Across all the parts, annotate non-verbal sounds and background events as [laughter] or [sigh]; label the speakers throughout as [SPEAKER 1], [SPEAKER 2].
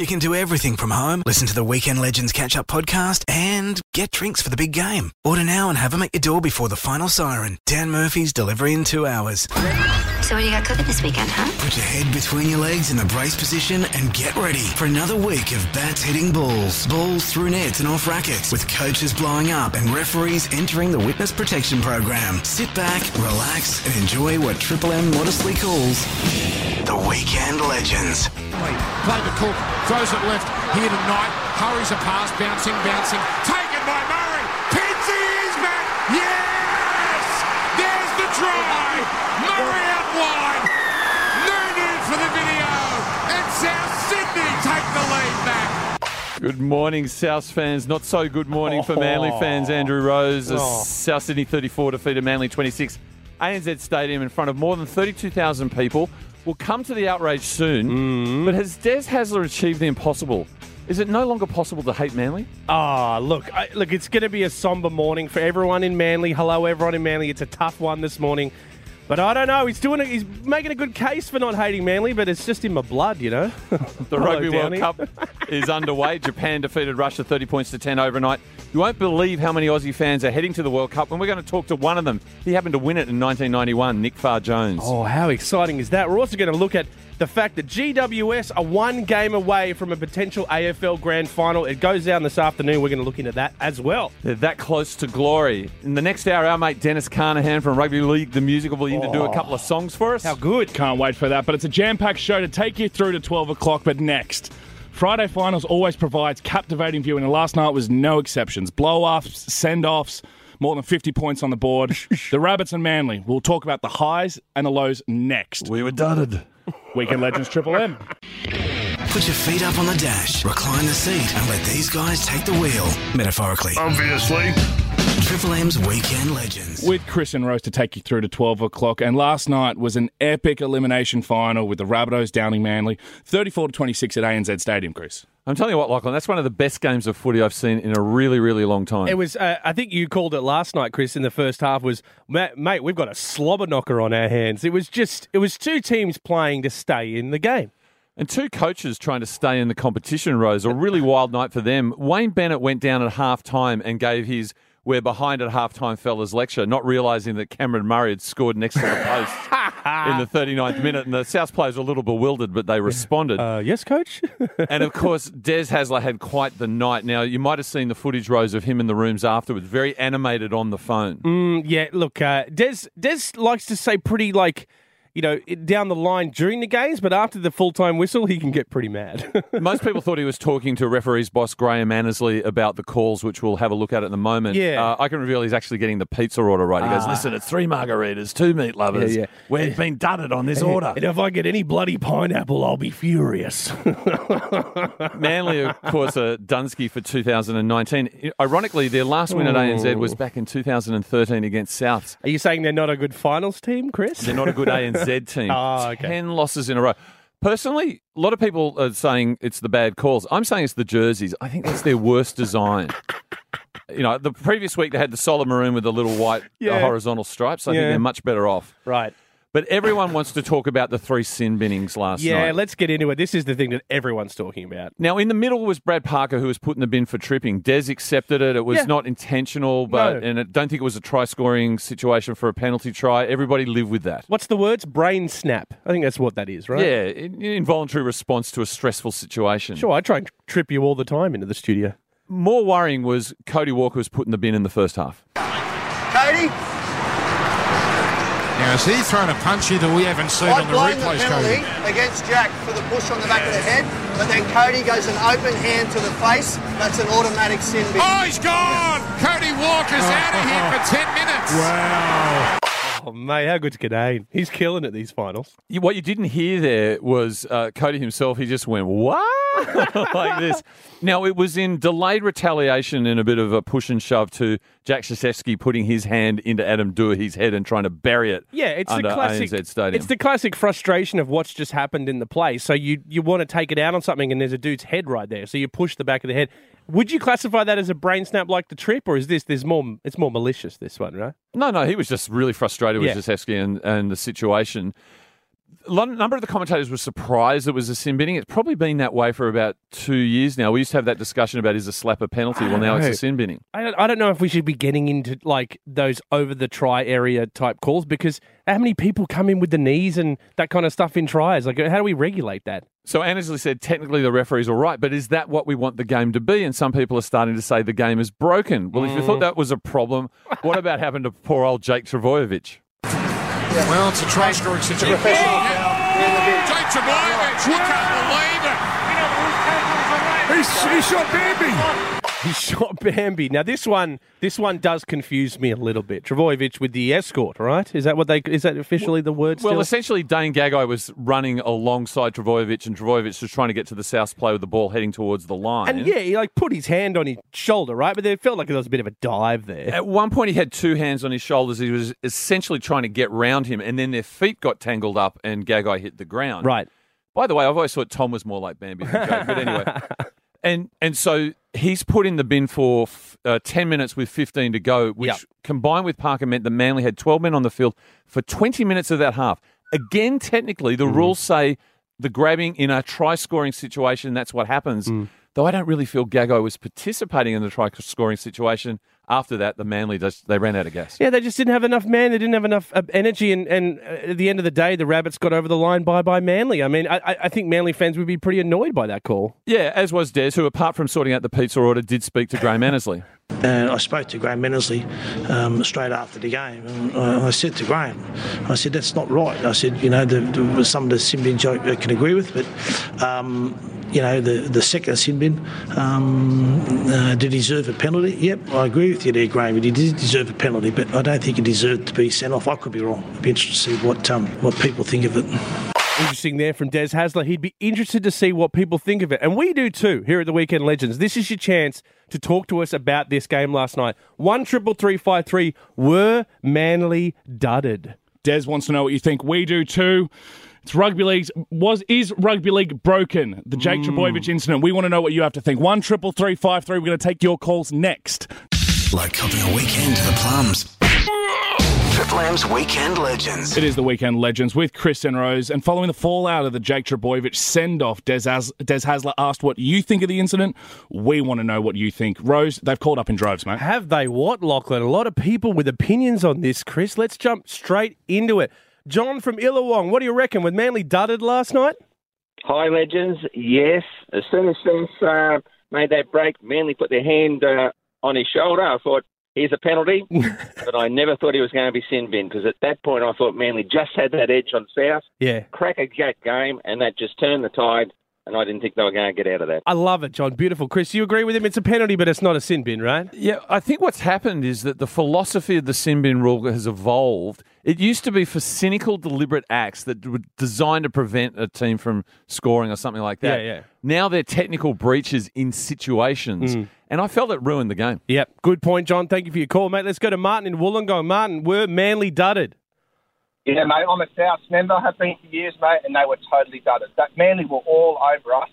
[SPEAKER 1] You can do everything from home, listen to the Weekend Legends Catch Up podcast, and get drinks for the big game. Order now and have them at your door before the final siren. Dan Murphy's delivery in two hours.
[SPEAKER 2] So what do you got cooking this weekend, huh?
[SPEAKER 1] Put your head between your legs in the brace position and get ready for another week of bats hitting balls, balls through nets and off rackets, with coaches blowing up and referees entering the witness protection program. Sit back, relax, and enjoy what Triple M modestly calls the Weekend Legends.
[SPEAKER 3] Play to Cook, throws it left, here to Knight, hurries a pass, bouncing, bouncing, taken
[SPEAKER 4] Good morning, South fans. Not so good morning for Manly fans. Andrew Rose,
[SPEAKER 5] Oh.
[SPEAKER 4] South Sydney 34 defeated Manly 26. ANZ Stadium in front of more than 32,000 people. We'll come to the outrage soon.
[SPEAKER 5] Mm.
[SPEAKER 4] But has Des Hasler achieved the impossible? Is it no longer possible to hate Manly?
[SPEAKER 5] Ah, look, I, look, it's going to be a somber morning for everyone in Manly. Hello, everyone in Manly. It's a tough one this morning, but I don't know. He's doing it. He's making a good case for not hating Manly, but it's just in my blood, you know. [laughs]
[SPEAKER 4] The Rugby World Cup [laughs] is underway. Japan defeated Russia 30 points to 10 overnight. You won't believe how many Aussie fans are heading to the World Cup, and we're going to talk to one of them. He happened to win it in 1991, Nick Farr Jones.
[SPEAKER 5] Oh, how exciting is that? We're also going to look at the fact that GWS are one game away from a potential AFL Grand Final. It goes down this afternoon. We're going to look into that as well.
[SPEAKER 4] They're that close to glory. In the next hour, our mate Dennis Carnahan from Rugby League the Musical will be in to do a oh. couple of songs for us.
[SPEAKER 5] How good!
[SPEAKER 6] Can't wait for that. But it's a jam packed show to take you through to 12 o'clock. But next, Friday Finals always provides captivating viewing, and last night was no exceptions. Blow offs, send offs, more than 50 points on the board. [laughs] the Rabbits and Manly. We'll talk about the highs and the lows next.
[SPEAKER 4] We were dudded.
[SPEAKER 6] Weekend Legends Triple M.
[SPEAKER 1] Put your feet up on the dash, recline the seat, and let these guys take the wheel, metaphorically.
[SPEAKER 7] Obviously.
[SPEAKER 1] Triple M's Weekend Legends.
[SPEAKER 6] With Chris and Rose to take you through to 12 o'clock. And last night was an epic elimination final with the Rabbitohs downing Manly 34 to 26 at ANZ Stadium, Chris.
[SPEAKER 4] I'm telling you what, Lachlan, that's one of the best games of footy I've seen in a really, really long time.
[SPEAKER 5] It was. Uh, I think you called it last night, Chris. In the first half, was mate, mate. We've got a slobber knocker on our hands. It was just. It was two teams playing to stay in the game.
[SPEAKER 4] and two coaches trying to stay in the competition, Rose. A really wild night for them. Wayne Bennett went down at half time and gave his we're behind at half time fellas lecture, not realising that Cameron Murray had scored next to the post [laughs] in the 39th minute. And the South players were a little bewildered, but they responded.
[SPEAKER 5] Uh, yes, coach. [laughs]
[SPEAKER 4] and of course, Des Hasler had quite the night. Now, you might have seen the footage, Rose, of him in the rooms afterwards, very animated on the phone.
[SPEAKER 5] Mm, yeah. Look, uh, Des. Des likes to say pretty like. You know, down the line during the games, but after the full time whistle, he can get pretty mad. [laughs]
[SPEAKER 4] Most people thought he was talking to referees boss Graham Annesley about the calls, which we'll have a look at in the moment.
[SPEAKER 5] Yeah.
[SPEAKER 4] Uh, I can reveal he's actually getting the pizza order right. He goes, listen, it's three margaritas, two meat lovers.
[SPEAKER 5] Yeah, yeah.
[SPEAKER 4] We've been dudded on this [laughs] order.
[SPEAKER 5] and if I get any bloody pineapple, I'll be furious. [laughs]
[SPEAKER 4] Manly, of course, are Dunsky for 2019. Ironically, their last win at ANZ was back in 2013 against Souths.
[SPEAKER 5] Are you saying they're not a good finals team, Chris?
[SPEAKER 4] They're not a good ANZ team. [laughs]
[SPEAKER 5] Oh, okay.
[SPEAKER 4] 10 losses in a row. Personally, a lot of people are saying it's the bad calls. I'm saying it's the jerseys. I think that's their worst design. [laughs] You know, the previous week they had the solid maroon with the little white uh,
[SPEAKER 5] Yeah.
[SPEAKER 4] horizontal stripes. I think
[SPEAKER 5] Yeah.
[SPEAKER 4] they're much better off.
[SPEAKER 5] Right.
[SPEAKER 4] But everyone wants to talk about the three sin binnings last
[SPEAKER 5] Yeah,
[SPEAKER 4] night.
[SPEAKER 5] Yeah, let's get into it. This is the thing that everyone's talking about.
[SPEAKER 4] Now, in the middle was Brad Parker, who was put in the bin for tripping. Des accepted it. It was
[SPEAKER 5] Yeah.
[SPEAKER 4] not intentional, but
[SPEAKER 5] No.
[SPEAKER 4] and I don't think it was a try scoring situation for a penalty try. Everybody lived with that.
[SPEAKER 5] What's the words? Brain snap. I think that's what that is, right?
[SPEAKER 4] Yeah, in- involuntary response to a stressful situation.
[SPEAKER 5] Sure, I try and trip you all the time into the studio.
[SPEAKER 4] More worrying was Cody Walker was put in the bin in the first half.
[SPEAKER 8] Cody,
[SPEAKER 3] Now, has he thrown a punch here that we haven't seen
[SPEAKER 8] I
[SPEAKER 3] on the
[SPEAKER 8] blame the penalty
[SPEAKER 3] Cody?
[SPEAKER 8] against Jack for the push on the back of the head, but then Cody goes an open hand to the face. That's an automatic sin. bin.
[SPEAKER 3] Oh, he's gone! Cody Walker's out of here for 10 minutes.
[SPEAKER 6] Wow.
[SPEAKER 5] Oh, mate, how good's Cadane? He's killing it these finals.
[SPEAKER 4] You- What you didn't hear there was uh, Cody himself. He just went what [laughs] like this. Now it was in delayed retaliation and a bit of a push and shove to Jack Gosiewski putting his hand into Adam Doueihi's head and trying to bury it.
[SPEAKER 5] Yeah, it's
[SPEAKER 4] under
[SPEAKER 5] the classic.
[SPEAKER 4] ANZ Stadium.
[SPEAKER 5] It's the classic frustration of what's just happened in the play. So you you want to take it out on something, and there's a dude's head right there. So you push the back of the head. Would you classify that as a brain snap like the trip, or is this there's more? It's more malicious. This one, right?
[SPEAKER 4] No, no, he was just really frustrated with
[SPEAKER 5] Yeah.
[SPEAKER 4] Gosiewski and, and the situation. A number of the commentators were surprised it was a sin binning. It's probably been that way for about two years now. We used to have that discussion about is a slap a penalty. Well, now it's a sin binning.
[SPEAKER 5] I don't, I don't know if we should be getting into like those over the try area type calls because how many people come in with the knees and that kind of stuff in tries? Like, how do we regulate that?
[SPEAKER 4] So Annesley said technically the referee's all right, but is that what we want the game to be? And some people are starting to say the game is broken. Well, if you
[SPEAKER 5] Mm.
[SPEAKER 4] thought that was a problem, what about happened to poor old Jake Trbojevic?
[SPEAKER 3] Well, it's a try scoring situation. Trbojevic, he can't believe it. He's, he shot Bambi. [laughs]
[SPEAKER 5] He shot Bambi. Now this one, this one does confuse me a little bit. Trbojevic with the escort, right? Is that what they? Is that officially the word?
[SPEAKER 4] Well,
[SPEAKER 5] still?
[SPEAKER 4] essentially, Dane Gagai was running alongside Trbojevic, and Trbojevic was trying to get to the south play with the ball heading towards the line.
[SPEAKER 5] and yeah, he like put his hand on his shoulder, right? But it felt like there was a bit of a dive there.
[SPEAKER 4] At one point, he had two hands on his shoulders. He was essentially trying to get round him, and then their feet got tangled up, and Gagai hit the ground.
[SPEAKER 5] Right.
[SPEAKER 4] By the way, I've always thought Tom was more like Bambi than Jake, but anyway. [laughs] And and so he's put in the bin for f- uh, ten minutes with fifteen to go, which
[SPEAKER 5] Yep.
[SPEAKER 4] combined with Parker meant that Manly had twelve men on the field for twenty minutes of that half. Again, technically,
[SPEAKER 5] Mm.
[SPEAKER 4] the rules say the grabbing in a try-scoring situation, that's what happens.
[SPEAKER 5] Mm.
[SPEAKER 4] Though I don't really feel Gagai was participating in the try-scoring situation. After that, the Manly just they ran out of gas.
[SPEAKER 5] Yeah, they just didn't have enough man. They didn't have enough uh, energy, and, and uh, at the end of the day, the Rabbits got over the line by by Manly. I mean, I, I- I think Manly fans would be pretty annoyed by that call.
[SPEAKER 4] Yeah, as was Des, who apart from sorting out the pizza order, did speak to Graham Annesley.
[SPEAKER 7] And I spoke to Graham Annesley um, straight after the game, and I, said to Graham, I said that's not right. I said, you know, the, the, some of the sin bins I I can agree with, but um, you know, the the second sin bin um, uh, did he deserve a penalty? Yep, I agree with you there, Graham. He did deserve a penalty, but I don't think he deserved to be sent off. I could be wrong. I'd be interested to see what um, what people think of it.
[SPEAKER 5] Interesting there from Des Hasler. He'd be interested to see what people think of it. And we do too here at the Weekend Legends. This is your chance to talk to us about this game last night. One triple three five three were Manly dudded.
[SPEAKER 6] Des wants to know what you think. We do too. It's rugby league's was is rugby league broken? The Jake mm. Trbojevic incident. We want to know what you have to think. One triple three five three. We're going to take your calls next.
[SPEAKER 1] Like copping a weekend to the plums. Triple M's Weekend Legends.
[SPEAKER 6] It is the weekend legends with Chris and Rose. And following the fallout of the Jake Trbojevic send off, Des, Has- Des Hasler asked what you think of the incident. We want to know what you think. Rose, they've called up in droves, mate.
[SPEAKER 5] Have they what, Lachlan? A lot of people with opinions on this, Chris. Let's jump straight into it. John from Illawong, what do you reckon? With Manly dudded last night?
[SPEAKER 9] Hi, legends. Yes, as soon as Spence uh, made that break, Manly put their hand uh, on his shoulder. I thought, here's a penalty. [laughs] but I never thought he was going to be sin bin because at that point I thought Manly just had that edge on South.
[SPEAKER 5] Yeah.
[SPEAKER 9] Crack a jack game, and that just turned the tide, and I didn't think they were going to get out of that.
[SPEAKER 5] I love it, John. Beautiful. Chris, you agree with him? It's a penalty, but it's not a sin bin, right?
[SPEAKER 4] Yeah, I think what's happened is that the philosophy of the sin bin rule has evolved. It used to be for cynical, deliberate acts that were designed to prevent a team from scoring or something like that.
[SPEAKER 5] Yeah, yeah.
[SPEAKER 4] Now they're technical breaches in situations, mm. And I felt it ruined the game.
[SPEAKER 5] Yep. Good point, John. Thank you for your call, mate. Let's go to Martin in Wollongong. Martin, were Manly dudded?
[SPEAKER 10] Yeah, mate, I'm a South member, have been for years, mate, and they were totally dudded. That Manly were all over us.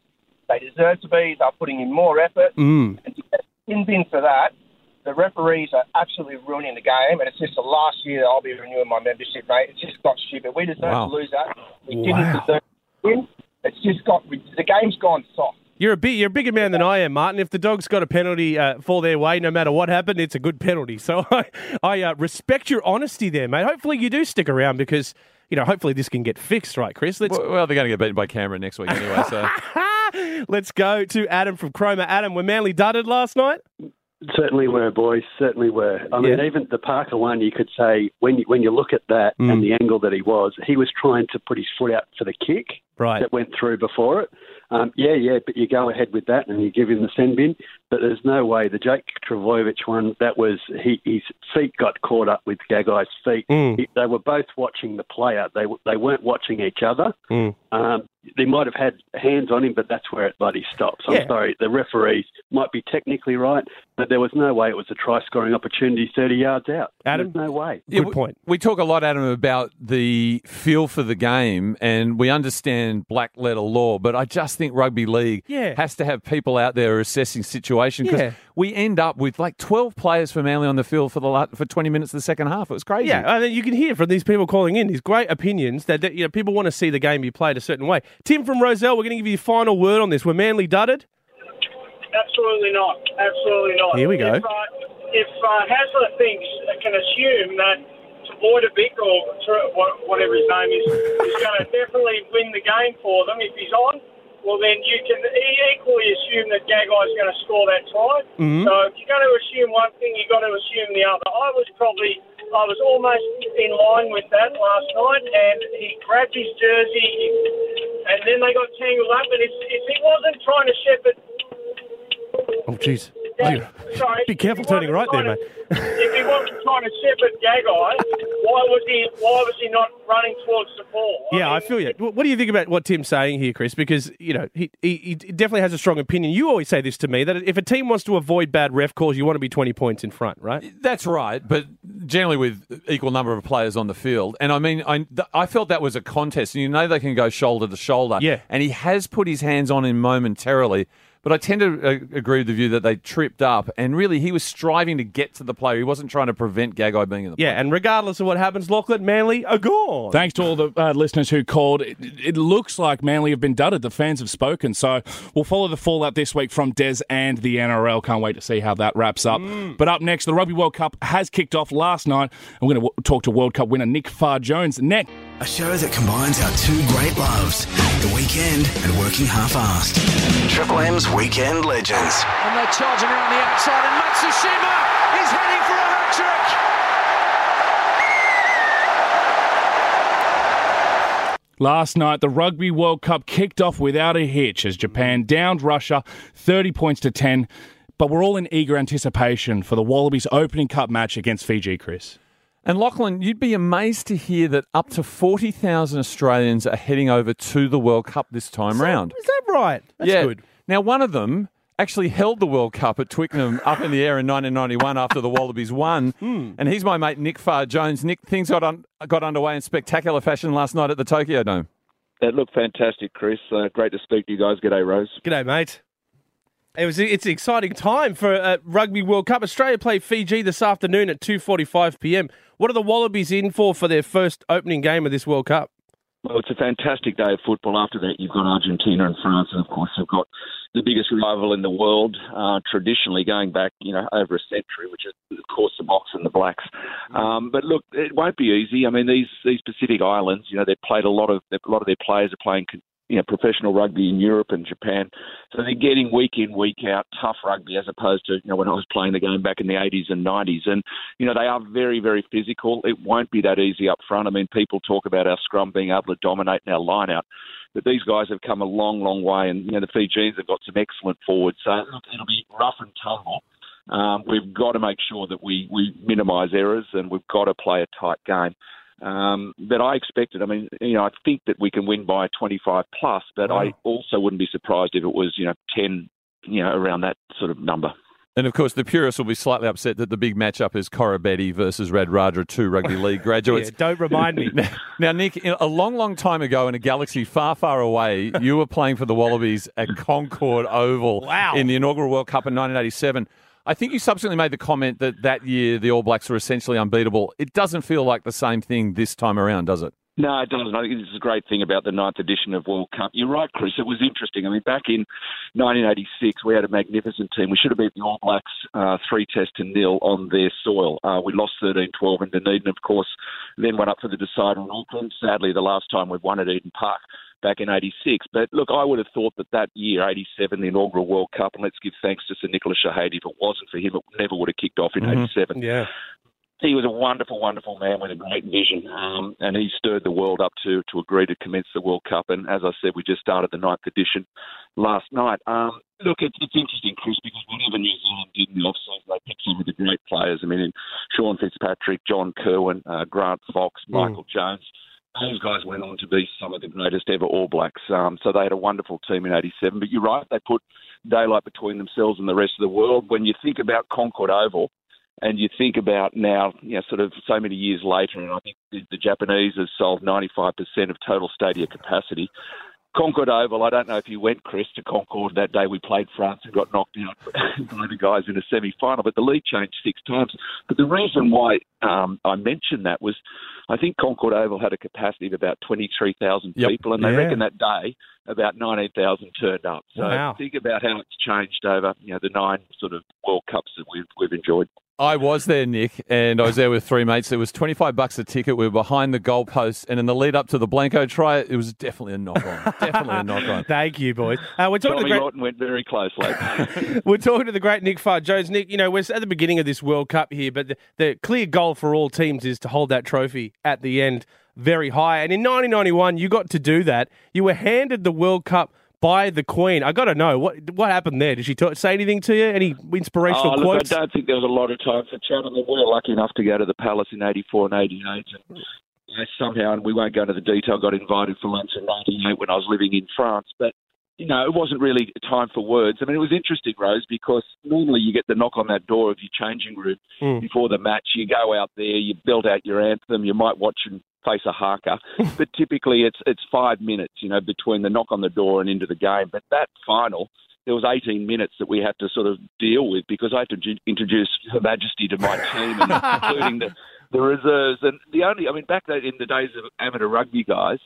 [SPEAKER 10] They deserve to be. They're putting in more effort.
[SPEAKER 5] Mm.
[SPEAKER 10] And to get in bin for that, the referees are absolutely ruining the game, and it's just the last year that I'll be renewing my membership, mate. It's just got stupid. We deserve
[SPEAKER 5] Wow.
[SPEAKER 10] to lose that. We
[SPEAKER 5] Wow.
[SPEAKER 10] didn't deserve to win. It's just got the game's gone soft.
[SPEAKER 5] You're a big, you're a bigger man than I am, Martin. If the dogs got a penalty uh, fall their way, no matter what happened, it's a good penalty. So [laughs] I, I uh, respect your honesty there, mate. Hopefully you do stick around because you know hopefully this can get fixed, right, Chris? Let's
[SPEAKER 4] Well, well, they're going to get beaten by Canberra next week anyway. So [laughs]
[SPEAKER 5] let's go to Adam from Cromer. Adam, were Manly dudded last night?
[SPEAKER 11] Certainly were, boys. Certainly were. I mean,
[SPEAKER 5] Yeah.
[SPEAKER 11] even the Parker one, you could say when you, when you look at that
[SPEAKER 5] Mm.
[SPEAKER 11] and the angle that he was, he was trying to put his foot out for the kick
[SPEAKER 5] Right.
[SPEAKER 11] that went through before it. Um, yeah, yeah, but you go ahead with that and you give him the send bin. But there's no way the Jake Trbojevic one. That was he, his feet got caught up with Gagai's feet.
[SPEAKER 5] Mm.
[SPEAKER 11] He, they were both watching the player. They they weren't watching each other.
[SPEAKER 5] Mm.
[SPEAKER 11] Um, they might have had hands on him, but that's where it bloody stops. I'm
[SPEAKER 5] Yeah.
[SPEAKER 11] sorry. The referees might be technically right, but there was no way it was a try scoring opportunity 30 yards out.
[SPEAKER 5] Adam?
[SPEAKER 11] There's no way.
[SPEAKER 4] Yeah, we- We talk a lot, Adam, about the feel for the game, and we understand black letter law, but I just think rugby league
[SPEAKER 5] Yeah.
[SPEAKER 4] has to have people out there assessing situation because
[SPEAKER 5] Yeah.
[SPEAKER 4] we end up with like 12 players for Manly on the field for the for 20 minutes of the second half. It was crazy.
[SPEAKER 5] Yeah, I mean, you can hear from these people calling in these great opinions that, that you know people want to see the game be played a certain way. Tim from Rozelle, we're going to give you your final word on this. Were Manly dudded?
[SPEAKER 12] Absolutely not. Absolutely not.
[SPEAKER 5] Here we go.
[SPEAKER 12] If, uh, if uh, Hasler thinks can assume that Tavoidovic or Tr- wha- whatever his name is is going to definitely win the game for them if he's on, well then you can equally assume that Gagai's going to score that try.
[SPEAKER 13] Mhm.
[SPEAKER 12] So if you're going to assume one thing, you've got to assume the other. I was probably. I was almost in line with that last night, and he grabbed his jersey, and then they got tangled up. And if, if he wasn't trying to shepherd
[SPEAKER 5] Oh, jeez.
[SPEAKER 12] Sorry.
[SPEAKER 5] Be careful turning right there, mate. [laughs]
[SPEAKER 12] if he wasn't trying to shepherd Gagai, why was he? Why was he not running towards the ball?
[SPEAKER 5] Yeah, I feel you. What do you think about what Tim's saying here, Chris? Because you know he, he he definitely has a strong opinion. You always say this to me that if a team wants to avoid bad ref calls, you want to be twenty points in front, right?
[SPEAKER 4] That's right, but generally with equal number of players on the field. And I mean, I, I felt that was a contest. And you know they can go shoulder to shoulder.
[SPEAKER 5] Yeah.
[SPEAKER 4] And he has put his hands on him momentarily. But I tend to uh, agree with the view that they tripped up, and really he was striving to get to the player. He wasn't trying to prevent Gagai being in the
[SPEAKER 5] Yeah, and regardless of what happens, Lachlan Manly are gone.
[SPEAKER 6] Thanks to all the uh, listeners who called. It, it looks like Manly have been dudded. The fans have spoken. So we'll follow the fallout this week from Des and the NRL. Can't wait to see how that wraps up. But up next, the Rugby World Cup has kicked off last night. I'm going to w- talk to World Cup winner Nick Farr Jones next.
[SPEAKER 1] A show that combines our two great loves, the weekend and working half-assed. Triple M's Weekend Legends.
[SPEAKER 3] And they're charging around the outside, and Matsushima is heading for a hat trick.
[SPEAKER 6] Last night, the Rugby World Cup kicked off without a hitch as Japan downed Russia 30 points to 10. But we're all in eager anticipation for the Wallabies opening cup match against Fiji, Chris.
[SPEAKER 4] And Lachlan, you'd be amazed to hear that up to 40,000 Australians are heading over to the World Cup this time round.
[SPEAKER 5] Is that right? That's
[SPEAKER 4] yeah.
[SPEAKER 5] good.
[SPEAKER 4] Now, one of them actually held the World Cup at Twickenham [laughs] up in the air in 1991 after the Wallabies won.
[SPEAKER 5] Hmm.
[SPEAKER 4] And he's my mate, Nick Farr Jones. Nick, things got, un- got underway in spectacular fashion last night at the Tokyo Dome.
[SPEAKER 14] That looked fantastic, Chris. Uh, great to speak to you guys. G'day, Rose.
[SPEAKER 5] G'day, mate. It was it's an exciting time for uh, Rugby World Cup. Australia play Fiji this afternoon at 2:45 p.m. What are the Wallabies in for for their first opening game of this World Cup?
[SPEAKER 14] Well, it's a fantastic day of football. After that, you've got Argentina and France, and of course, they've got the biggest rival in the world, uh, traditionally going back, you know, over a century, which is, of course, the Boks and the Blacks. Um, but look, it won't be easy. I mean, these these Pacific islands, you know, they've played a lot of a lot of their players are playing. You know, professional rugby in Europe and Japan, so they're getting week in, week out tough rugby as opposed to you know when I was playing the game back in the 80s and 90s. And you know they are very, very physical. It won't be that easy up front. I mean, people talk about our scrum being able to dominate in our line out, but these guys have come a long, long way. And you know the Fijians have got some excellent forwards. So look, it'll be rough and tumble. Um, we've got to make sure that we, we minimise errors and we've got to play a tight game. Um, but I expected, I mean, you know, I think that we can win by 25 plus, but I also wouldn't be surprised if it was, you know, 10, you know, around that sort of number.
[SPEAKER 4] And of course, the purists will be slightly upset that the big matchup is Koroibete versus Radradra, two rugby [laughs] league graduates.
[SPEAKER 5] Yeah, don't remind me.
[SPEAKER 4] Now, now, Nick, a long, long time ago in a galaxy far, far away, you were playing for the Wallabies at Concord Oval
[SPEAKER 5] Wow.
[SPEAKER 4] in the inaugural World Cup in 1987. I think you subsequently made the comment that that year the All Blacks were essentially unbeatable. It doesn't feel like the same thing this time around, does it?
[SPEAKER 14] No, it doesn't. I think this is a great thing about the ninth edition of World Cup. You're right, Chris. It was interesting. I mean, back in 1986, we had a magnificent team. We should have beat the All Blacks uh, three tests to nil on their soil. Uh, we lost 13-12 in Dunedin, of course, then went up for the decider in Auckland. Sadly, the last time we've won at Eden Park back in 86. But look, I would have thought that that year, 87, the inaugural World Cup, and let's give thanks to Sir Nicholas Shehadie, if it wasn't for him, it never would have kicked off in 87
[SPEAKER 5] Yeah.
[SPEAKER 14] he was a wonderful, wonderful man with a great vision, um, and he stirred the world up to to agree to commence the World Cup. And as I said, we just started the ninth edition last night. Um, look, it's, it's interesting, Chris, because whatever New Zealand did in the offseason, they picked some of the great players. I mean, Sean Fitzpatrick, John Kirwan, uh, Grant Fox, Michael Jones. Those guys went on to be some of the greatest ever All Blacks. Um, so they had a wonderful team in '87. But you're right, they put daylight between themselves and the rest of the world. When you think about Concord Oval, and you think about now, you know, sort of so many years later, and I think the, Japanese have sold 95% of total stadium capacity. Concord Oval, I don't know if you went, Chris, to Concord that day we played France and got knocked out [laughs] by the guys in a semi final, but the league changed six times. But the reason why um, I mentioned that was I think Concord Oval had a capacity of about 23,000
[SPEAKER 5] Yep.
[SPEAKER 14] people, and they
[SPEAKER 5] Yeah.
[SPEAKER 14] reckon that day about 19,000 turned up. So
[SPEAKER 5] Wow.
[SPEAKER 14] think about how it's changed over you know the nine sort of World Cups that we've, we've enjoyed.
[SPEAKER 4] I was there, Nick, and I was there with three mates. It was 25 bucks a ticket. We were behind the goalpost, and in the lead up to the Blanco try, it was definitely a knock on. [laughs] definitely a knock on.
[SPEAKER 5] Thank you, boys. Uh, we're talking to
[SPEAKER 14] Tommy
[SPEAKER 5] the great.
[SPEAKER 14] Lawton went very close late. [laughs]
[SPEAKER 5] We're talking to the great Nick Farr Jones. Nick, you know, we're at the beginning of this World Cup here, but the, the clear goal for all teams is to hold that trophy at the end very high. And in 1991, you got to do that. You were handed the World Cup by the Queen. I got to know what what happened there. Did she ta say anything to you? Any inspirational
[SPEAKER 14] Oh, look,
[SPEAKER 5] quotes?
[SPEAKER 14] I don't think there was a lot of time for chat. I mean, we were lucky enough to go to the Palace in 84 and 88. And I somehow, and we won't go into the detail, got invited for lunch in 98 when I was living in France. But, you know, it wasn't really time for words. I mean, it was interesting, Rose, because normally you get the knock on that door of your changing room
[SPEAKER 5] Hmm.
[SPEAKER 14] before the match. You go out there, you build out your anthem, you might watch and face a haka. [laughs] but typically it's it's five minutes, you know, between the knock on the door and into the game. But that final, there was 18 minutes that we had to sort of deal with because I had to introduce Her Majesty to my team, and [laughs] including the, the reserves. And the only, I mean, back then in the days of amateur rugby guys,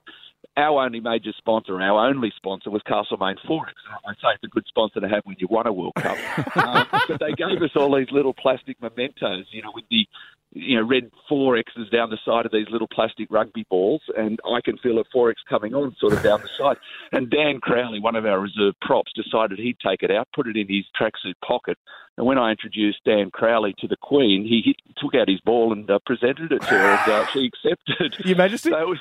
[SPEAKER 14] our only major sponsor, our only sponsor was Castlemaine Forex. I say it's a good sponsor to have when you won a World Cup. [laughs] um, but they gave us all these little plastic mementos, you know, with the you know, red four X's down the side of these little plastic rugby balls, and I can feel a four X coming on sort of down the side. And Dan Crowley, one of our reserve props, decided he'd take it out, put it in his tracksuit pocket. And when I introduced Dan Crowley to the Queen, he hit, took out his ball and uh, presented it to her, and uh, she accepted.
[SPEAKER 5] Your Majesty?
[SPEAKER 14] So it was,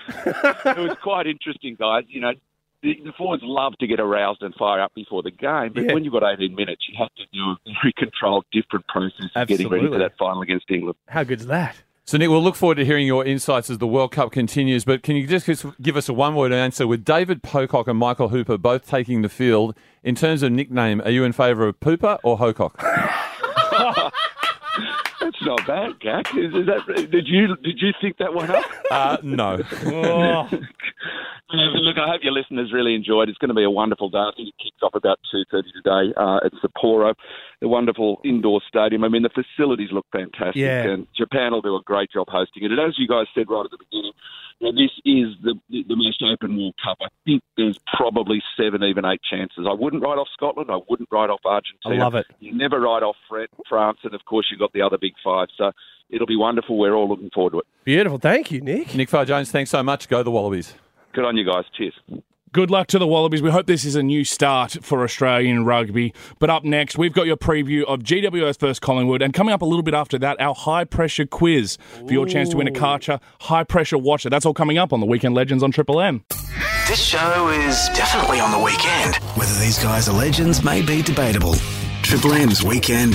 [SPEAKER 14] it was quite interesting, guys. You know, the, the forwards love to get aroused and fire up before the game, but
[SPEAKER 5] Yeah.
[SPEAKER 14] when you've got 18 minutes, you have to do a very controlled, different process of getting ready for that final against England.
[SPEAKER 5] How good's that?
[SPEAKER 4] So, Nick, we'll look forward to hearing your insights as the World Cup continues. But can you just give us a one word answer with David Pocock and Michael Hooper both taking the field? In terms of nickname, are you in favour of Pooper or Hocock? [laughs]
[SPEAKER 14] That's not bad, Gak. Is, is that, did you did you think that one up? [laughs]
[SPEAKER 4] Uh, no.
[SPEAKER 5] Oh. [laughs]
[SPEAKER 14] Uh, Look, I hope your listeners really enjoyed. It's going to be a wonderful day. I think it kicks off about two thirty today. Uh, it's Sapporo, the wonderful indoor stadium. I mean, the facilities look fantastic,
[SPEAKER 5] Yeah.
[SPEAKER 14] and Japan will do a great job hosting it. And as you guys said right at the beginning, you know, this is the, the the most open World Cup. I think there's probably seven, even eight chances. I wouldn't write off Scotland. I wouldn't write off Argentina.
[SPEAKER 5] I love it.
[SPEAKER 14] You never write off France, and of course you've got the other big five. So it'll be wonderful. We're all looking forward to it.
[SPEAKER 5] Beautiful. Thank you, Nick.
[SPEAKER 4] Nick Farr Jones, thanks so much. Go the Wallabies.
[SPEAKER 14] Good on you guys. Cheers.
[SPEAKER 6] Good luck to the Wallabies. We hope this is a new start for Australian rugby. But up next, we've got your preview of GWS versus Collingwood. And coming up a little bit after that, our high pressure quiz for your chance to win a Karcher high pressure watcher. That's all coming up on the Weekend Legends on Triple M.
[SPEAKER 1] This show is definitely on the weekend. Whether these guys are legends may be debatable. Triple M's Weekend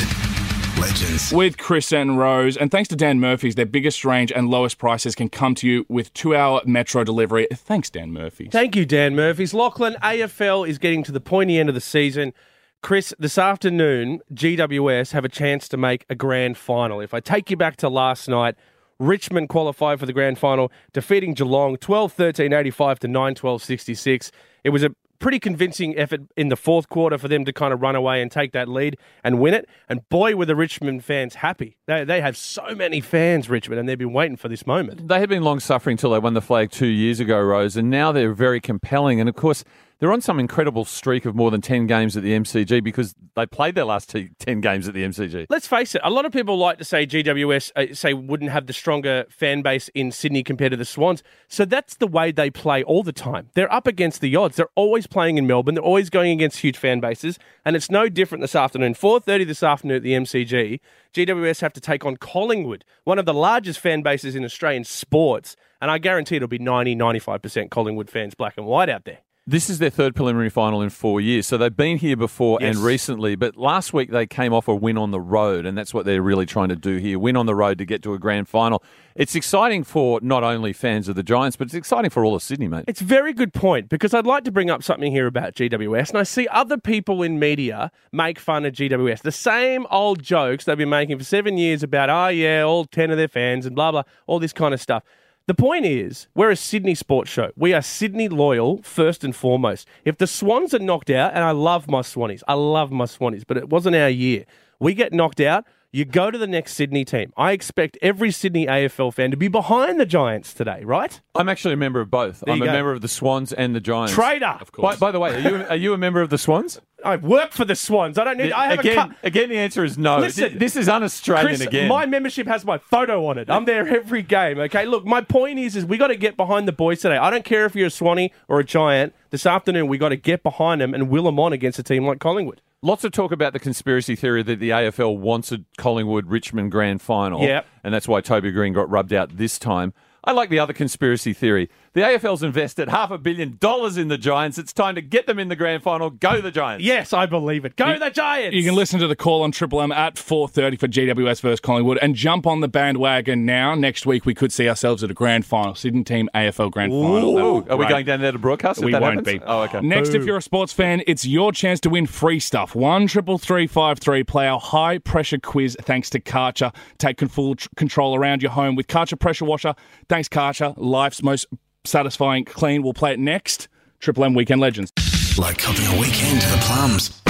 [SPEAKER 1] Legends.
[SPEAKER 6] With Chris and Rose. And thanks to Dan Murphy's, their biggest range and lowest prices can come to you with two hour metro delivery. Thanks, Dan Murphy's.
[SPEAKER 5] Thank you, Dan Murphy's. Lachlan, AFL is getting to the pointy end of the season. Chris, this afternoon, GWS have a chance to make a grand final. If I take you back to last night, Richmond qualified for the grand final, defeating Geelong 12 13 85 to 9 12 66. It was a pretty convincing effort in the fourth quarter for them to kind of run away and take that lead and win it. And boy, were the Richmond fans happy. They, they have so many fans, Richmond, and they've been waiting for this moment.
[SPEAKER 4] They had been long suffering till they won the flag two years ago, Rose, and now they're very compelling. And of course, they're on some incredible streak of more than 10 games at the MCG because they played their last t- 10 games at the MCG.
[SPEAKER 5] Let's face it, a lot of people like to say GWS uh, say wouldn't have the stronger fan base in Sydney compared to the Swans. So that's the way they play all the time. They're up against the odds. They're always playing in Melbourne. They're always going against huge fan bases, and it's no different this afternoon. 4:30 this afternoon at the MCG, GWS have to take on Collingwood, one of the largest fan bases in Australian sports, and I guarantee it'll be 90 95% Collingwood fans black and white out there.
[SPEAKER 4] This is their third preliminary final in four years. So they've been here before
[SPEAKER 5] Yes.
[SPEAKER 4] and recently, but last week they came off a win on the road, and that's what they're really trying to do here win on the road to get to a grand final. It's exciting for not only fans of the Giants, but it's exciting for all of Sydney, mate.
[SPEAKER 5] It's a very good point because I'd like to bring up something here about GWS, and I see other people in media make fun of GWS. The same old jokes they've been making for seven years about, oh yeah, all ten of their fans and blah blah, all this kind of stuff. The point is, we're a Sydney sports show. We are Sydney loyal first and foremost. If the Swans are knocked out, and I love my Swannies, I love my Swannies, but it wasn't our year. We get knocked out. You go to the next Sydney team. I expect every Sydney AFL fan to be behind the Giants today, right?
[SPEAKER 4] I'm actually a member of both.
[SPEAKER 5] There
[SPEAKER 4] I'm a
[SPEAKER 5] go.
[SPEAKER 4] member of the Swans and the Giants.
[SPEAKER 5] Traitor. Of
[SPEAKER 4] By, by the way, are you, are you a member of the Swans?
[SPEAKER 5] I work for the Swans. I don't need. I have
[SPEAKER 4] again,
[SPEAKER 5] a cut.
[SPEAKER 4] again, the answer is no.
[SPEAKER 5] Listen,
[SPEAKER 4] this is un-Australian
[SPEAKER 5] Chris,
[SPEAKER 4] again.
[SPEAKER 5] my membership has my photo on it. I'm there every game. Okay, look, my point is, is we got to get behind the boys today. I don't care if you're a Swanee or a Giant. This afternoon, we got to get behind them and will them on against a team like Collingwood.
[SPEAKER 4] Lots of talk about the conspiracy theory that the AFL wants a Collingwood Richmond grand final.
[SPEAKER 5] Yep.
[SPEAKER 4] And that's why Toby Greene got rubbed out this time. I like the other conspiracy theory. The AFL's invested half a billion dollars in the Giants. It's time to get them in the grand final. Go the Giants.
[SPEAKER 5] Yes, I believe it. Go
[SPEAKER 6] You-
[SPEAKER 5] the Giants.
[SPEAKER 6] You can listen to the call on Triple M at 4.30 for GWS versus Collingwood and jump on the bandwagon now. Next week, we could see ourselves at a grand final. Sydney team AFL grand final.
[SPEAKER 4] Ooh, are we going down there to broadcast?
[SPEAKER 6] We won't
[SPEAKER 4] happens?
[SPEAKER 6] be.
[SPEAKER 4] Oh, okay.
[SPEAKER 6] Next, if you're a sports fan, it's your chance to win free stuff. One triple three five three. Play our high pressure quiz thanks to Karcher. Take full control around your home with Karcher pressure washer. Thanks, Karcher. Life's most satisfying clean. We'll play it next. Triple M Weekend Legends.
[SPEAKER 1] Like copping a weekend to the plums.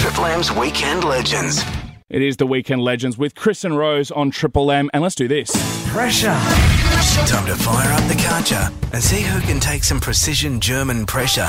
[SPEAKER 1] Triple M's Weekend Legends.
[SPEAKER 6] It is the Weekend Legends with Chris and Rose on Triple M, and let's do this.
[SPEAKER 1] Pressure. Time to fire up the Karcher and see who can take some precision German pressure.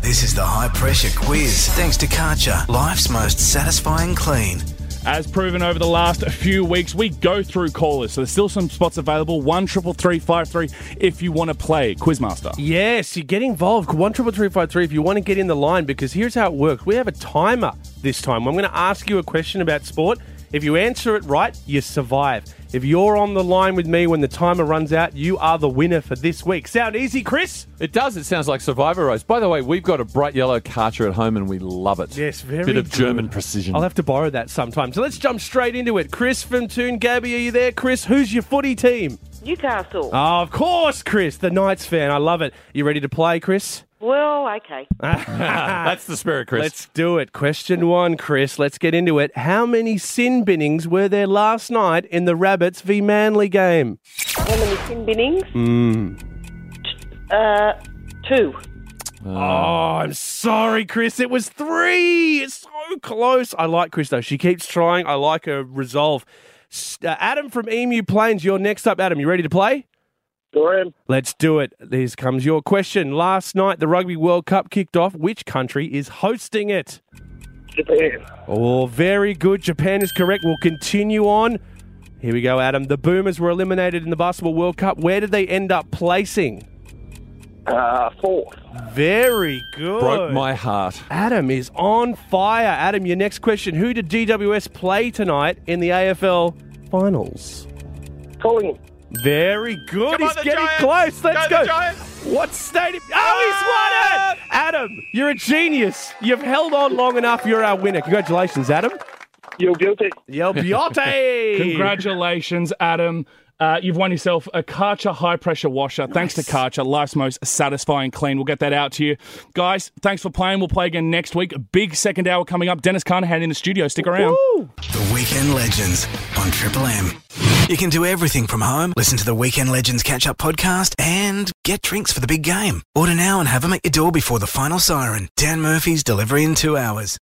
[SPEAKER 1] This is the high pressure quiz. Thanks to Karcher, life's most satisfying clean.
[SPEAKER 6] As proven over the last few weeks, we go through callers, so there's still some spots available. One triple three five three if you want to play Quizmaster.
[SPEAKER 5] Yes, you get involved. One triple three five three if you want to get in the line because here's how it works. We have a timer this time. I'm going to ask you a question about sport. If you answer it right, you survive. If you're on the line with me when the timer runs out, you are the winner for this week. Sound easy, Chris?
[SPEAKER 4] It does. It sounds like Survivor Rose. By the way, we've got a bright yellow Karcher at home and we love it.
[SPEAKER 5] Yes, very
[SPEAKER 4] Bit of
[SPEAKER 5] good.
[SPEAKER 4] German precision.
[SPEAKER 5] I'll have to borrow that sometime. So let's jump straight into it. Chris from Toon Gabby, are you there? Chris, who's your footy team?
[SPEAKER 13] Newcastle.
[SPEAKER 5] Oh, of course, Chris, the Knights fan. I love it. You ready to play, Chris?
[SPEAKER 13] Well, okay. [laughs]
[SPEAKER 4] That's the spirit, Chris.
[SPEAKER 5] Let's do it. Question one, Chris. Let's get into it. How many sin binnings were there last night in the Rabbits v Manly game?
[SPEAKER 13] How many sin binnings?
[SPEAKER 5] Hmm.
[SPEAKER 13] Uh, two.
[SPEAKER 5] Oh, I'm sorry, Chris. It was three. It's so close. I like Chris, though. She keeps trying. I like her resolve. Uh, Adam from Emu Plains, you're next up. Adam, you ready to play?
[SPEAKER 10] Sure.
[SPEAKER 5] Let's do it. Here comes your question. Last night, the Rugby World Cup kicked off. Which country is hosting it?
[SPEAKER 10] Japan.
[SPEAKER 5] Oh, very good. Japan is correct. We'll continue on. Here we go, Adam. The Boomers were eliminated in the Basketball World Cup. Where did they end up placing?
[SPEAKER 10] Uh, fourth.
[SPEAKER 5] Very good.
[SPEAKER 4] Broke my heart.
[SPEAKER 5] Adam is on fire. Adam, your next question. Who did GWS play tonight in the AFL finals?
[SPEAKER 10] Collingwood.
[SPEAKER 5] Very good.
[SPEAKER 10] Come on,
[SPEAKER 5] He's
[SPEAKER 10] the
[SPEAKER 5] getting
[SPEAKER 10] Giants.
[SPEAKER 5] close. Let's
[SPEAKER 10] Go
[SPEAKER 5] go.
[SPEAKER 10] the Giants.
[SPEAKER 5] What stadium? Oh, he's won it! Ah! Adam, you're a genius. You've held on long enough. You're our winner. Congratulations, Adam.
[SPEAKER 10] You're guilty.
[SPEAKER 5] Yo, Biote. [laughs]
[SPEAKER 6] Congratulations, Adam. Uh, you've won yourself a Karcher high pressure washer. Thanks to Karcher, life's most satisfying clean. We'll get that out to you. Guys, thanks for playing. We'll play again next week. A big second hour coming up. Dennis Carnahan in the studio. Stick around.
[SPEAKER 1] The Weekend Legends on Triple M. You can do everything from home, listen to the Weekend Legends catch up podcast, and get drinks for the big game. Order now and have them at your door before the final siren. Dan Murphy's delivery in two hours.